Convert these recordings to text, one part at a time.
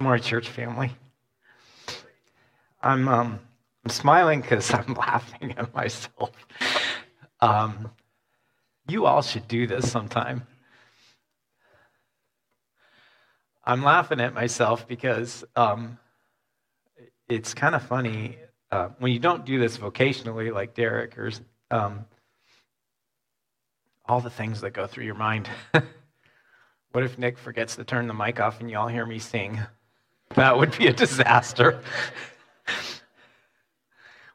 More church family. I'm, um, I'm smiling because I'm laughing at myself. Um, you all should do this sometime. I'm laughing at myself because um, it's kind of funny uh, when you don't do this vocationally, like Derek, or um, all the things that go through your mind. what if Nick forgets to turn the mic off and you all hear me sing? That would be a disaster.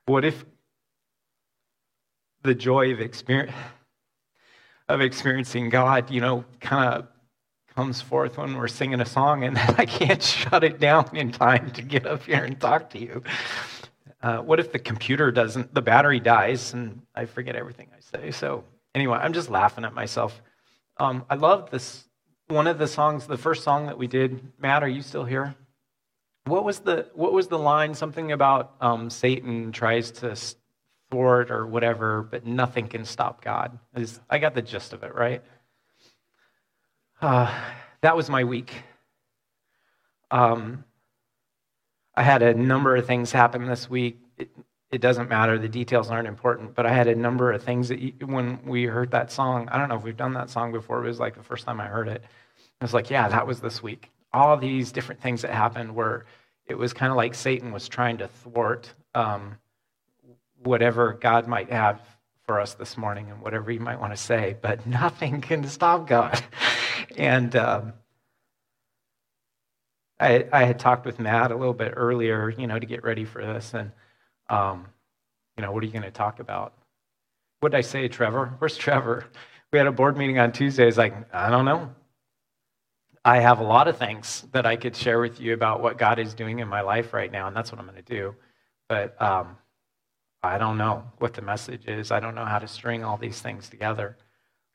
what if the joy of, experience, of experiencing God, you know, kind of comes forth when we're singing a song and then I can't shut it down in time to get up here and talk to you? Uh, what if the computer doesn't, the battery dies and I forget everything I say? So, anyway, I'm just laughing at myself. Um, I love this. One of the songs, the first song that we did, Matt, are you still here? What was the what was the line? Something about um, Satan tries to thwart or whatever, but nothing can stop God. I got the gist of it, right? Uh, that was my week. Um, I had a number of things happen this week. It, it, doesn't matter, the details aren't important, but I had a number of things that you, when we heard that song, I don't know if we've done that song before, it was like the first time I heard it. I was like, yeah, that was this week. All these different things that happened where it was kind of like Satan was trying to thwart um, whatever God might have for us this morning and whatever you might want to say, but nothing can stop God. and um, I, I had talked with Matt a little bit earlier, you know, to get ready for this. And, um, you know, what are you going to talk about? What did I say, Trevor? Where's Trevor? We had a board meeting on Tuesday. It's like, I don't know. I have a lot of things that I could share with you about what God is doing in my life right now, and that's what I'm going to do. But um, I don't know what the message is. I don't know how to string all these things together.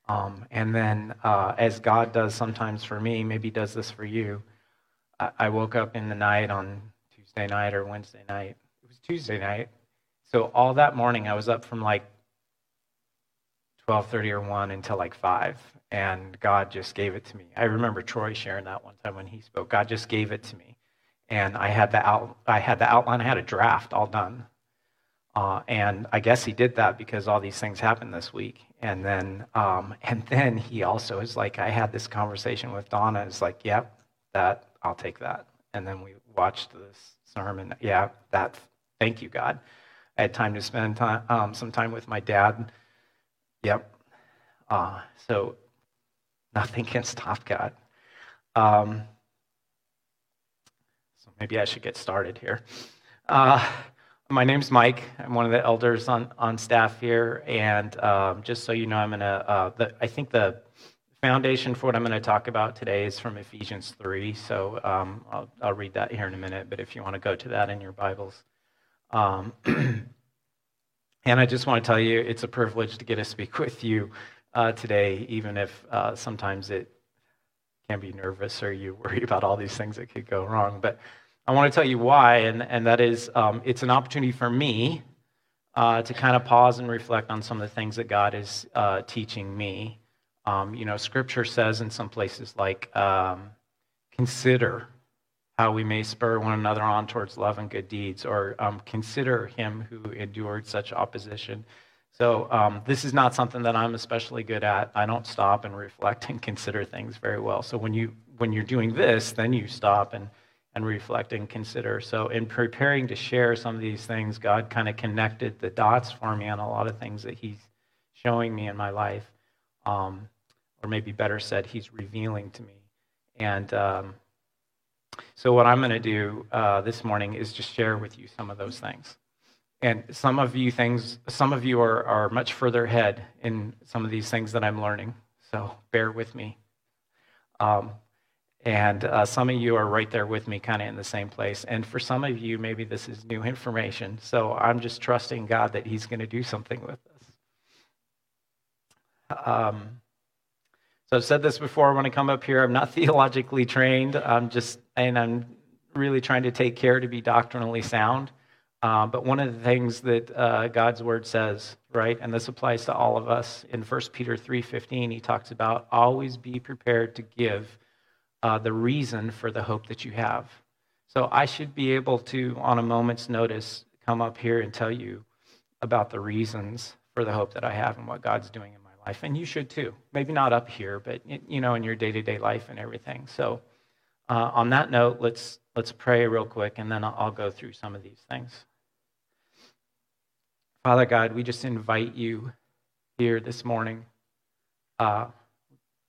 Um, and then, uh, as God does sometimes for me, maybe does this for you. I, I woke up in the night on Tuesday night or Wednesday night. It was Tuesday night. So all that morning, I was up from like 12:30 or 1 until like 5 and God just gave it to me. I remember Troy sharing that one time when he spoke. God just gave it to me. And I had the out, I had the outline, I had a draft all done. Uh, and I guess he did that because all these things happened this week. And then, um, and then he also is like, I had this conversation with Donna. It's like, yep, that I'll take that. And then we watched this sermon. Yeah, that. Thank you, God. I had time to spend time, um, some time with my dad. Yep. Uh, so nothing can stop God. Um, so maybe I should get started here. Uh, my name's Mike. I'm one of the elders on, on staff here. And um, just so you know, I'm going to, uh, I think the foundation for what I'm going to talk about today is from Ephesians 3. So um, I'll, I'll, read that here in a minute. But if you want to go to that in your Bibles. And I just want to tell you, it's a privilege to get to speak with you uh, today, even if uh, sometimes it can be nervous or you worry about all these things that could go wrong. But I want to tell you why, and, and that is um, it's an opportunity for me uh, to kind of pause and reflect on some of the things that God is uh, teaching me. Um, you know, Scripture says in some places like, um, consider how we may spur one another on towards love and good deeds, or um, consider him who endured such opposition. So, um, this is not something that I'm especially good at. I don't stop and reflect and consider things very well. So, when, you, when you're doing this, then you stop and and reflect and consider. So, in preparing to share some of these things, God kind of connected the dots for me on a lot of things that He's showing me in my life. Um, or maybe better said, He's revealing to me. And um, so, what I'm going to do uh, this morning is just share with you some of those things. And some of you things, some of you are, are much further ahead in some of these things that I'm learning. So bear with me. Um, and uh, some of you are right there with me, kind of in the same place. And for some of you, maybe this is new information. So I'm just trusting God that He's going to do something with this. Um, so I've said this before when I come up here. I'm not theologically trained. I'm just, and I'm really trying to take care to be doctrinally sound. Uh, but one of the things that uh, God's word says, right, and this applies to all of us in 1 Peter 3:15, he talks about always be prepared to give uh, the reason for the hope that you have. So I should be able to, on a moment's notice, come up here and tell you about the reasons for the hope that I have and what God's doing in my life. And you should too. Maybe not up here, but you know, in your day-to-day life and everything. So uh, on that note, let's let's pray real quick, and then I'll, I'll go through some of these things. Father God, we just invite you here this morning. Uh,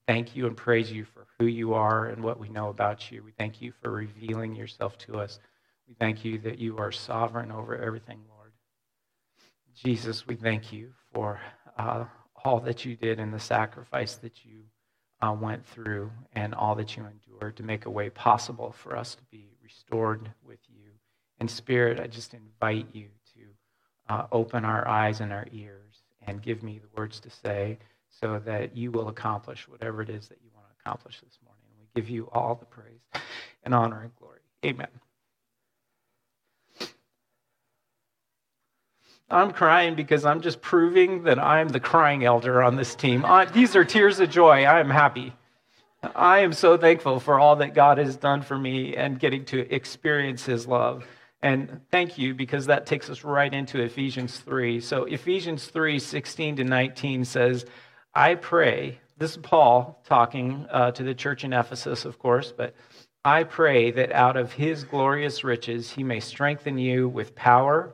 thank you and praise you for who you are and what we know about you. We thank you for revealing yourself to us. We thank you that you are sovereign over everything, Lord. Jesus, we thank you for uh, all that you did and the sacrifice that you uh, went through and all that you endured to make a way possible for us to be restored with you. And Spirit, I just invite you to uh, open our eyes and our ears and give me the words to say so that you will accomplish whatever it is that you want to accomplish this morning. We give you all the praise and honor and glory. Amen. I'm crying because I'm just proving that I'm the crying elder on this team. I, these are tears of joy. I am happy. I am so thankful for all that God has done for me and getting to experience his love. And thank you because that takes us right into Ephesians 3. So Ephesians 3 16 to 19 says, I pray, this is Paul talking uh, to the church in Ephesus, of course, but I pray that out of his glorious riches he may strengthen you with power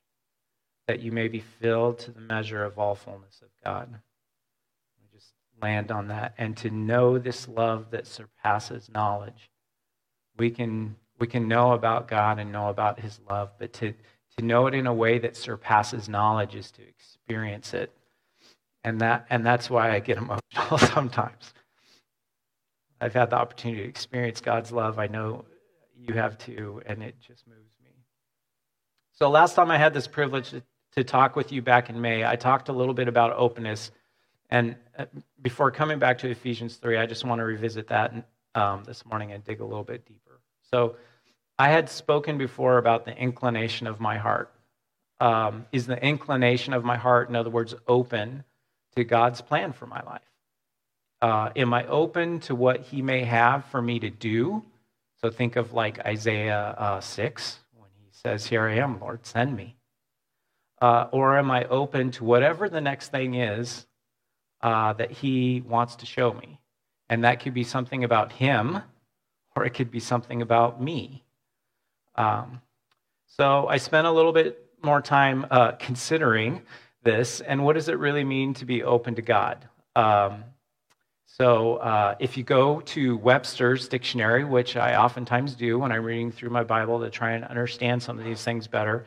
that you may be filled to the measure of all fullness of God. Just land on that. And to know this love that surpasses knowledge. We can, we can know about God and know about his love, but to, to know it in a way that surpasses knowledge is to experience it. And, that, and that's why I get emotional sometimes. I've had the opportunity to experience God's love. I know you have too, and it just moves me. So last time I had this privilege to talk with you back in May. I talked a little bit about openness. And uh, before coming back to Ephesians 3, I just want to revisit that um, this morning and dig a little bit deeper. So, I had spoken before about the inclination of my heart. Um, is the inclination of my heart, in other words, open to God's plan for my life? Uh, am I open to what He may have for me to do? So think of like Isaiah uh, 6 when He says, Here I am, Lord, send me. Uh, or am I open to whatever the next thing is uh, that he wants to show me? And that could be something about him, or it could be something about me. Um, so I spent a little bit more time uh, considering this and what does it really mean to be open to God? Um, so uh, if you go to Webster's dictionary, which I oftentimes do when I'm reading through my Bible to try and understand some of these things better,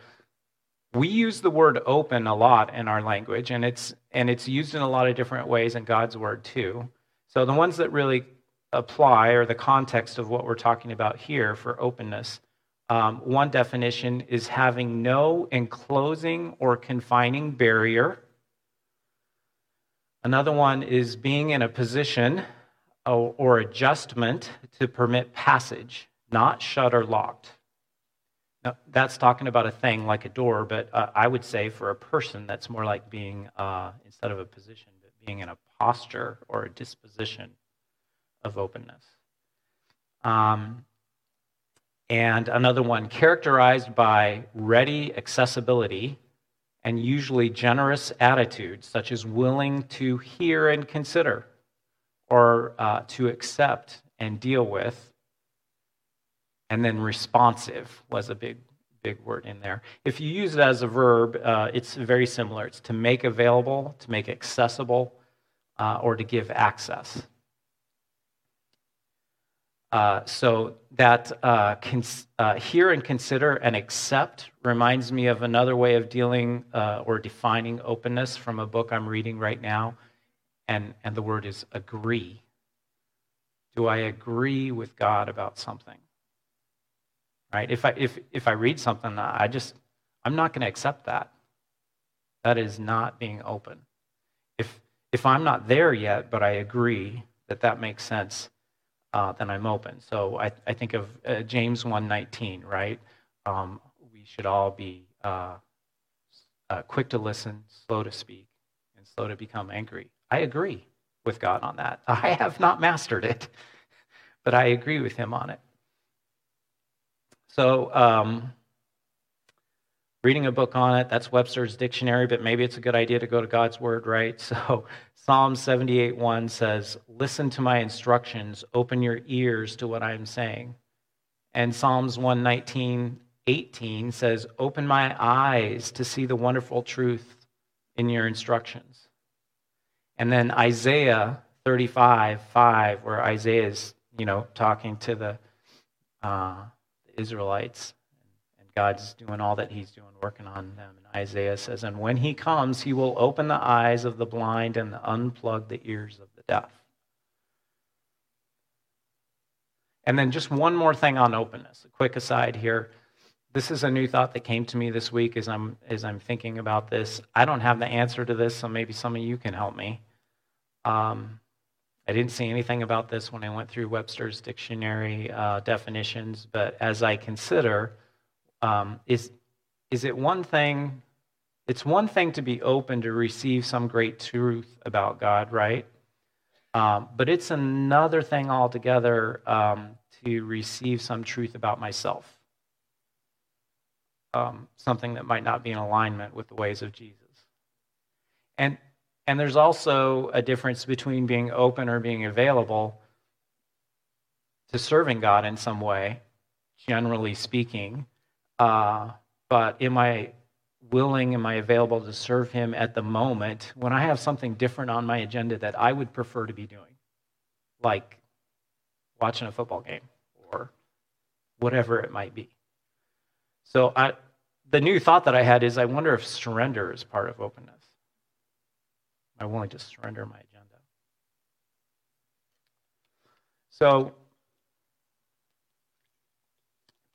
we use the word open a lot in our language and it's and it's used in a lot of different ways in god's word too. So the ones that really apply or the context of what we're talking about here for openness. Um, one definition is having no enclosing or confining barrier. Another one is being in a position or, or adjustment to permit passage not shut or locked now, that's talking about a thing like a door, but uh, I would say for a person, that's more like being, uh, instead of a position, but being in a posture or a disposition of openness. Um, and another one, characterized by ready accessibility and usually generous attitudes, such as willing to hear and consider or uh, to accept and deal with and then responsive was a big big word in there. If you use it as a verb, uh, it's very similar. It's to make available, to make accessible, uh, or to give access. Uh, so that uh, cons- uh, hear and consider and accept reminds me of another way of dealing uh, or defining openness from a book I'm reading right now, and, and the word is agree. Do I agree with God about something? Right? If I, if, if I read something, I just, I'm not going to accept that. That is not being open. If, if I'm not there yet, but I agree that that makes sense, uh, then I'm open. So I, I think of uh, James 1:19, right? Um, we should all be uh, uh, quick to listen, slow to speak, and slow to become angry. I agree with God on that. I have not mastered it, but I agree with Him on it. So, um, reading a book on it, that's Webster's dictionary, but maybe it's a good idea to go to God's word, right? So, Psalm 78 1 says, Listen to my instructions, open your ears to what I am saying. And Psalms 119 18 says, Open my eyes to see the wonderful truth in your instructions. And then Isaiah 35 5, where Isaiah is, you know, talking to the, uh, Israelites, and God's doing all that He's doing, working on them. And Isaiah says, And when He comes, He will open the eyes of the blind and unplug the ears of the deaf. And then just one more thing on openness, a quick aside here. This is a new thought that came to me this week as I'm, as I'm thinking about this. I don't have the answer to this, so maybe some of you can help me. Um, I didn't see anything about this when I went through Webster's dictionary uh, definitions, but as I consider, um, is, is it one thing? It's one thing to be open to receive some great truth about God, right? Um, but it's another thing altogether um, to receive some truth about myself um, something that might not be in alignment with the ways of Jesus. And, and there's also a difference between being open or being available to serving God in some way, generally speaking. Uh, but am I willing, am I available to serve Him at the moment when I have something different on my agenda that I would prefer to be doing? Like watching a football game or whatever it might be. So I, the new thought that I had is I wonder if surrender is part of openness. Am I willing to surrender my agenda? So,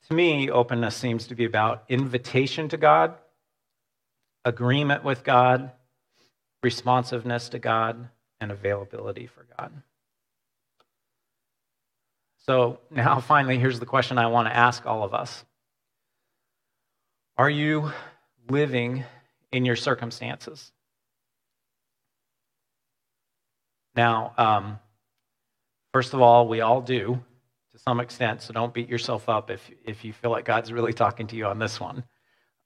to me, openness seems to be about invitation to God, agreement with God, responsiveness to God, and availability for God. So, now finally, here's the question I want to ask all of us are you living in your circumstances? Now, um, first of all, we all do to some extent, so don't beat yourself up if, if you feel like God's really talking to you on this one.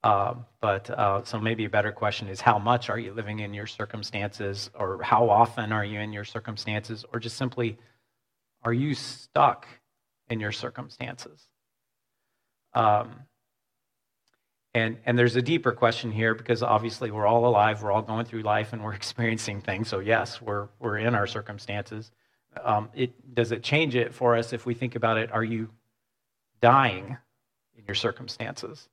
Uh, but uh, so maybe a better question is how much are you living in your circumstances, or how often are you in your circumstances, or just simply are you stuck in your circumstances? Um, and, and there's a deeper question here because obviously we're all alive, we're all going through life, and we're experiencing things. So, yes, we're, we're in our circumstances. Um, it, does it change it for us if we think about it? Are you dying in your circumstances?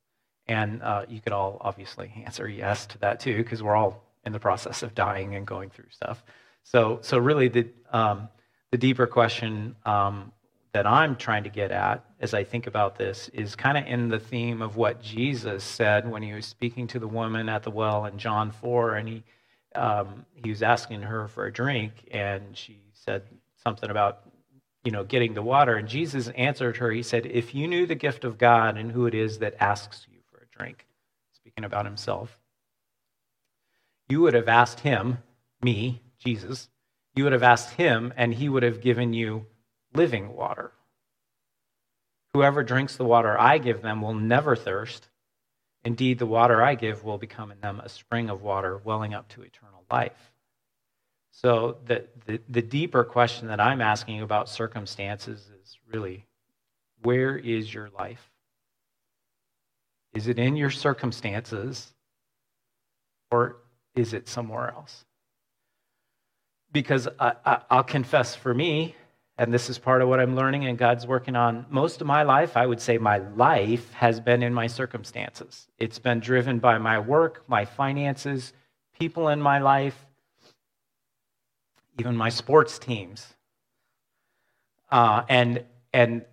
And uh, you could all obviously answer yes to that too, because we're all in the process of dying and going through stuff. So, so really, the, um, the deeper question um, that I'm trying to get at as I think about this is kind of in the theme of what Jesus said when he was speaking to the woman at the well in John 4, and he um, he was asking her for a drink, and she said something about you know getting the water, and Jesus answered her. He said, "If you knew the gift of God and who it is that asks you for a drink," speaking about himself, you would have asked him, me, Jesus. You would have asked him, and he would have given you living water. Whoever drinks the water I give them will never thirst. Indeed, the water I give will become in them a spring of water welling up to eternal life. So, the, the, the, deeper question that I'm asking about circumstances is really where is your life? Is it in your circumstances or is it somewhere else? Because I, I, I'll confess for me, and this is part of what I'm learning and God's working on. Most of my life, I would say my life has been in my circumstances. It's been driven by my work, my finances, people in my life, even my sports teams. Uh, and, and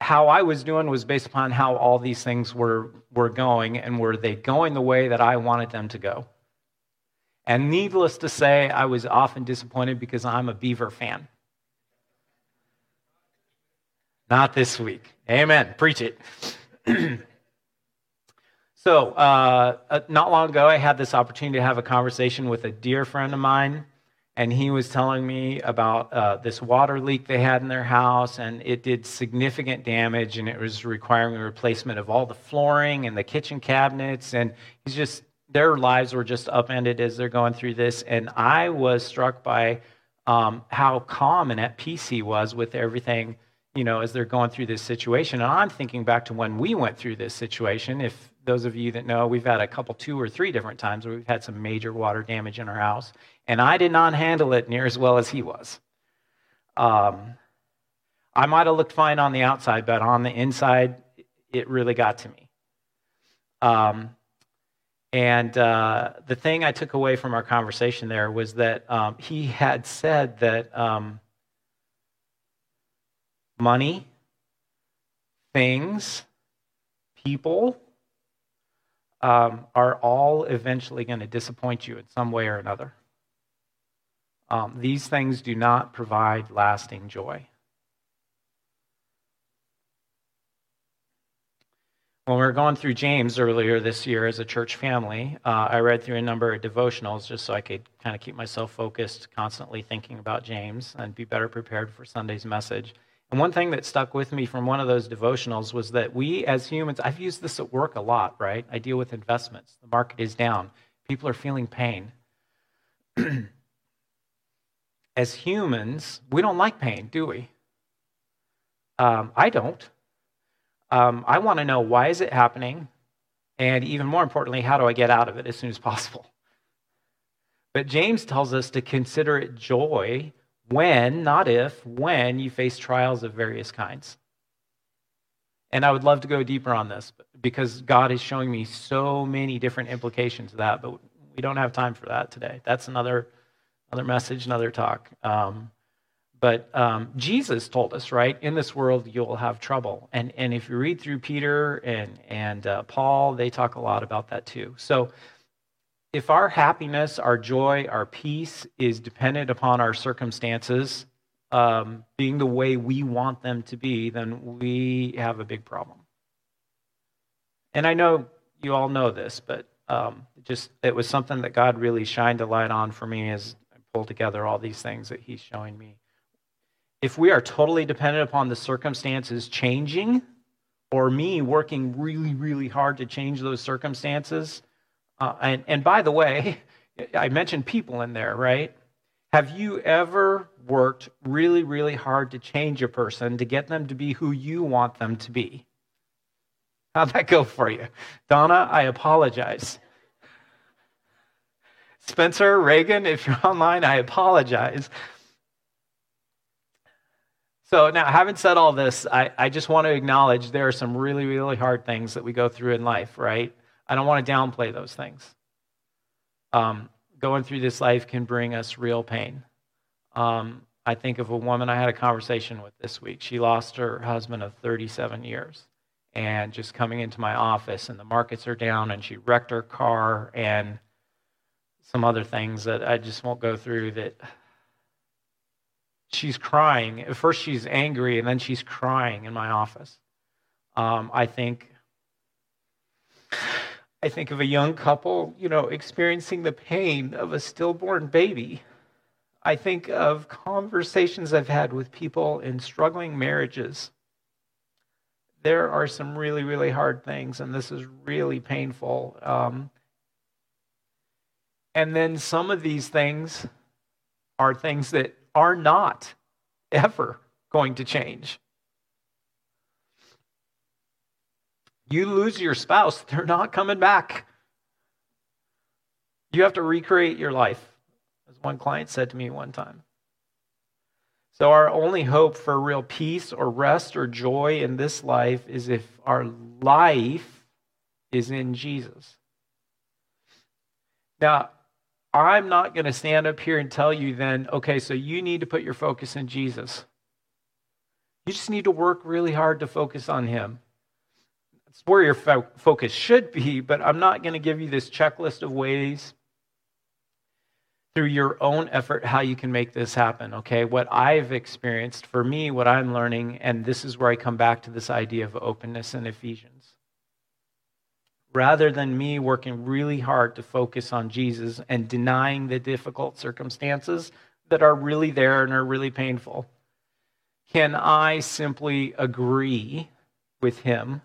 how I was doing was based upon how all these things were, were going, and were they going the way that I wanted them to go? And needless to say, I was often disappointed because I'm a Beaver fan. Not this week. Amen. Preach it. so, uh, uh, not long ago, I had this opportunity to have a conversation with a dear friend of mine, and he was telling me about uh, this water leak they had in their house, and it did significant damage, and it was requiring a replacement of all the flooring and the kitchen cabinets. And he's just their lives were just upended as they're going through this. And I was struck by um, how calm and at peace he was with everything, you know, as they're going through this situation. And I'm thinking back to when we went through this situation. If those of you that know, we've had a couple, two or three different times where we've had some major water damage in our house. And I did not handle it near as well as he was. Um, I might have looked fine on the outside, but on the inside, it really got to me. Um, and uh, the thing I took away from our conversation there was that um, he had said that um, money, things, people um, are all eventually going to disappoint you in some way or another. Um, these things do not provide lasting joy. When we were going through James earlier this year as a church family, uh, I read through a number of devotionals just so I could kind of keep myself focused, constantly thinking about James and be better prepared for Sunday's message. And one thing that stuck with me from one of those devotionals was that we as humans, I've used this at work a lot, right? I deal with investments. The market is down, people are feeling pain. as humans, we don't like pain, do we? Um, I don't. Um, I want to know why is it happening, and even more importantly, how do I get out of it as soon as possible? But James tells us to consider it joy when, not if, when you face trials of various kinds. And I would love to go deeper on this because God is showing me so many different implications of that, but we don't have time for that today. That's another, another message, another talk. Um, but um, Jesus told us, right? In this world, you'll have trouble. And, and if you read through Peter and, and uh, Paul, they talk a lot about that too. So if our happiness, our joy, our peace is dependent upon our circumstances um, being the way we want them to be, then we have a big problem. And I know you all know this, but um, just it was something that God really shined a light on for me as I pulled together all these things that He's showing me if we are totally dependent upon the circumstances changing, or me working really, really hard to change those circumstances, uh, and, and by the way, I mentioned people in there, right? Have you ever worked really, really hard to change a person to get them to be who you want them to be? How'd that go for you? Donna, I apologize. Spencer, Reagan, if you're online, I apologize. So now, having said all this, I, I just want to acknowledge there are some really, really hard things that we go through in life, right? I don't want to downplay those things. Um, going through this life can bring us real pain. Um, I think of a woman I had a conversation with this week. She lost her husband of 37 years. And just coming into my office, and the markets are down, and she wrecked her car, and some other things that I just won't go through that she's crying. At first, she's angry, and then she's crying in my office. Um, I think. I think of a young couple, you know, experiencing the pain of a stillborn baby. I think of conversations I've had with people in struggling marriages. There are some really, really hard things, and this is really painful. Um, and then some of these things are things that are not ever going to change. You lose your spouse, they're not coming back. You have to recreate your life, as one client said to me one time. So, our only hope for real peace or rest or joy in this life is if our life is in Jesus. Now, I'm not going to stand up here and tell you then, okay, so you need to put your focus in Jesus. You just need to work really hard to focus on Him. That's where your fo- focus should be, but I'm not going to give you this checklist of ways through your own effort how you can make this happen, okay? What I've experienced for me, what I'm learning, and this is where I come back to this idea of openness in Ephesians. Rather than me working really hard to focus on Jesus and denying the difficult circumstances that are really there and are really painful, can I simply agree with him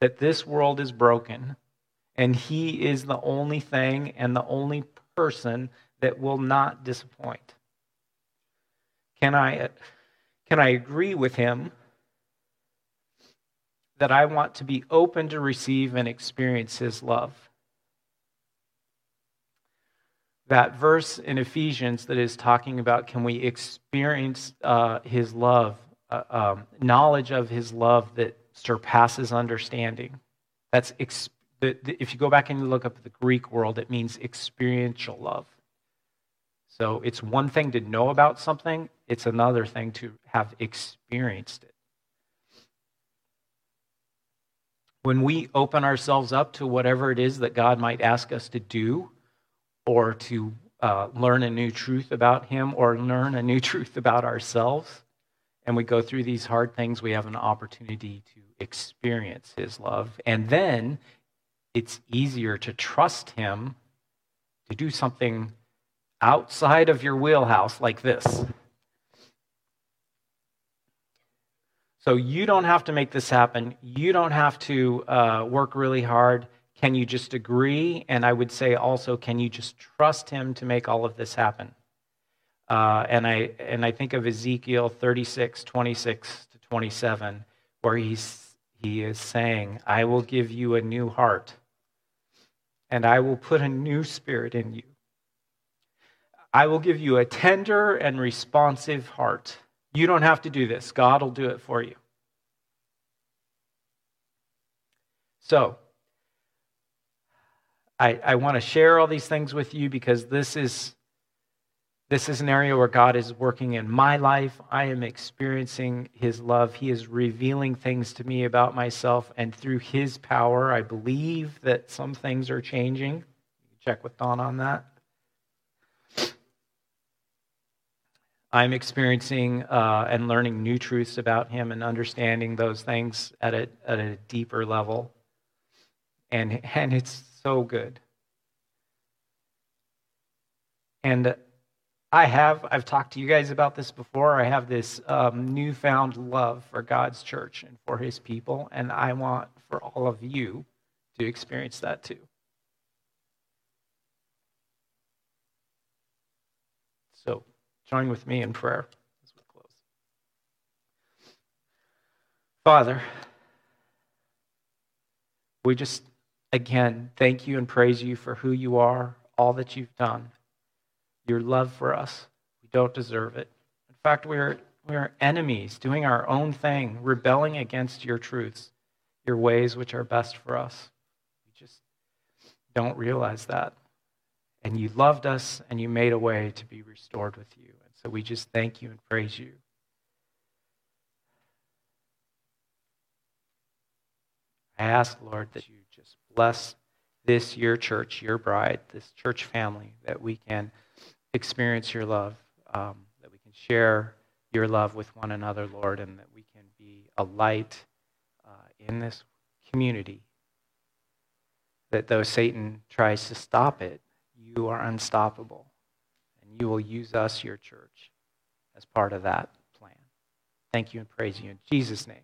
that this world is broken and he is the only thing and the only person that will not disappoint? Can I, can I agree with him that I want to be open to receive and experience his love? that verse in Ephesians that is talking about can we experience uh, his love, uh, um, knowledge of his love that surpasses understanding. That's ex- the, the, if you go back and you look up the Greek world, it means experiential love. So it's one thing to know about something, it's another thing to have experienced it. When we open ourselves up to whatever it is that God might ask us to do, or to uh, learn a new truth about Him or learn a new truth about ourselves, and we go through these hard things, we have an opportunity to experience His love. And then it's easier to trust Him to do something outside of your wheelhouse like this. So you don't have to make this happen. You don't have to uh, work really hard. Can you just agree? And I would say also, can you just trust him to make all of this happen? Uh, and, I, and I think of Ezekiel 36, 26 to 27, where he's, he is saying, I will give you a new heart, and I will put a new spirit in you. I will give you a tender and responsive heart. You don't have to do this, God will do it for you. So, I, I want to share all these things with you because this is this is an area where God is working in my life. I am experiencing His love. He is revealing things to me about myself. And through His power, I believe that some things are changing. Check with Don on that. I'm experiencing uh, and learning new truths about Him and understanding those things at a, at a deeper level. And, and it's so good. And I have, I've talked to you guys about this before. I have this um, newfound love for God's church and for his people, and I want for all of you to experience that too. So, join with me in prayer as we close. Father, we just again thank you and praise you for who you are, all that you've done, your love for us. We don't deserve it. In fact, we're, we're enemies, doing our own thing, rebelling against your truths, your ways which are best for us. We just don't realize that. And you loved us and you made a way to be restored with you. And so we just thank you and praise you. I ask, Lord, that you just bless this, your church, your bride, this church family, that we can experience your love, um, that we can share your love with one another, Lord, and that we can be a light uh, in this community. That though Satan tries to stop it, you are unstoppable. And you will use us, your church, as part of that plan. Thank you and praise you in Jesus' name.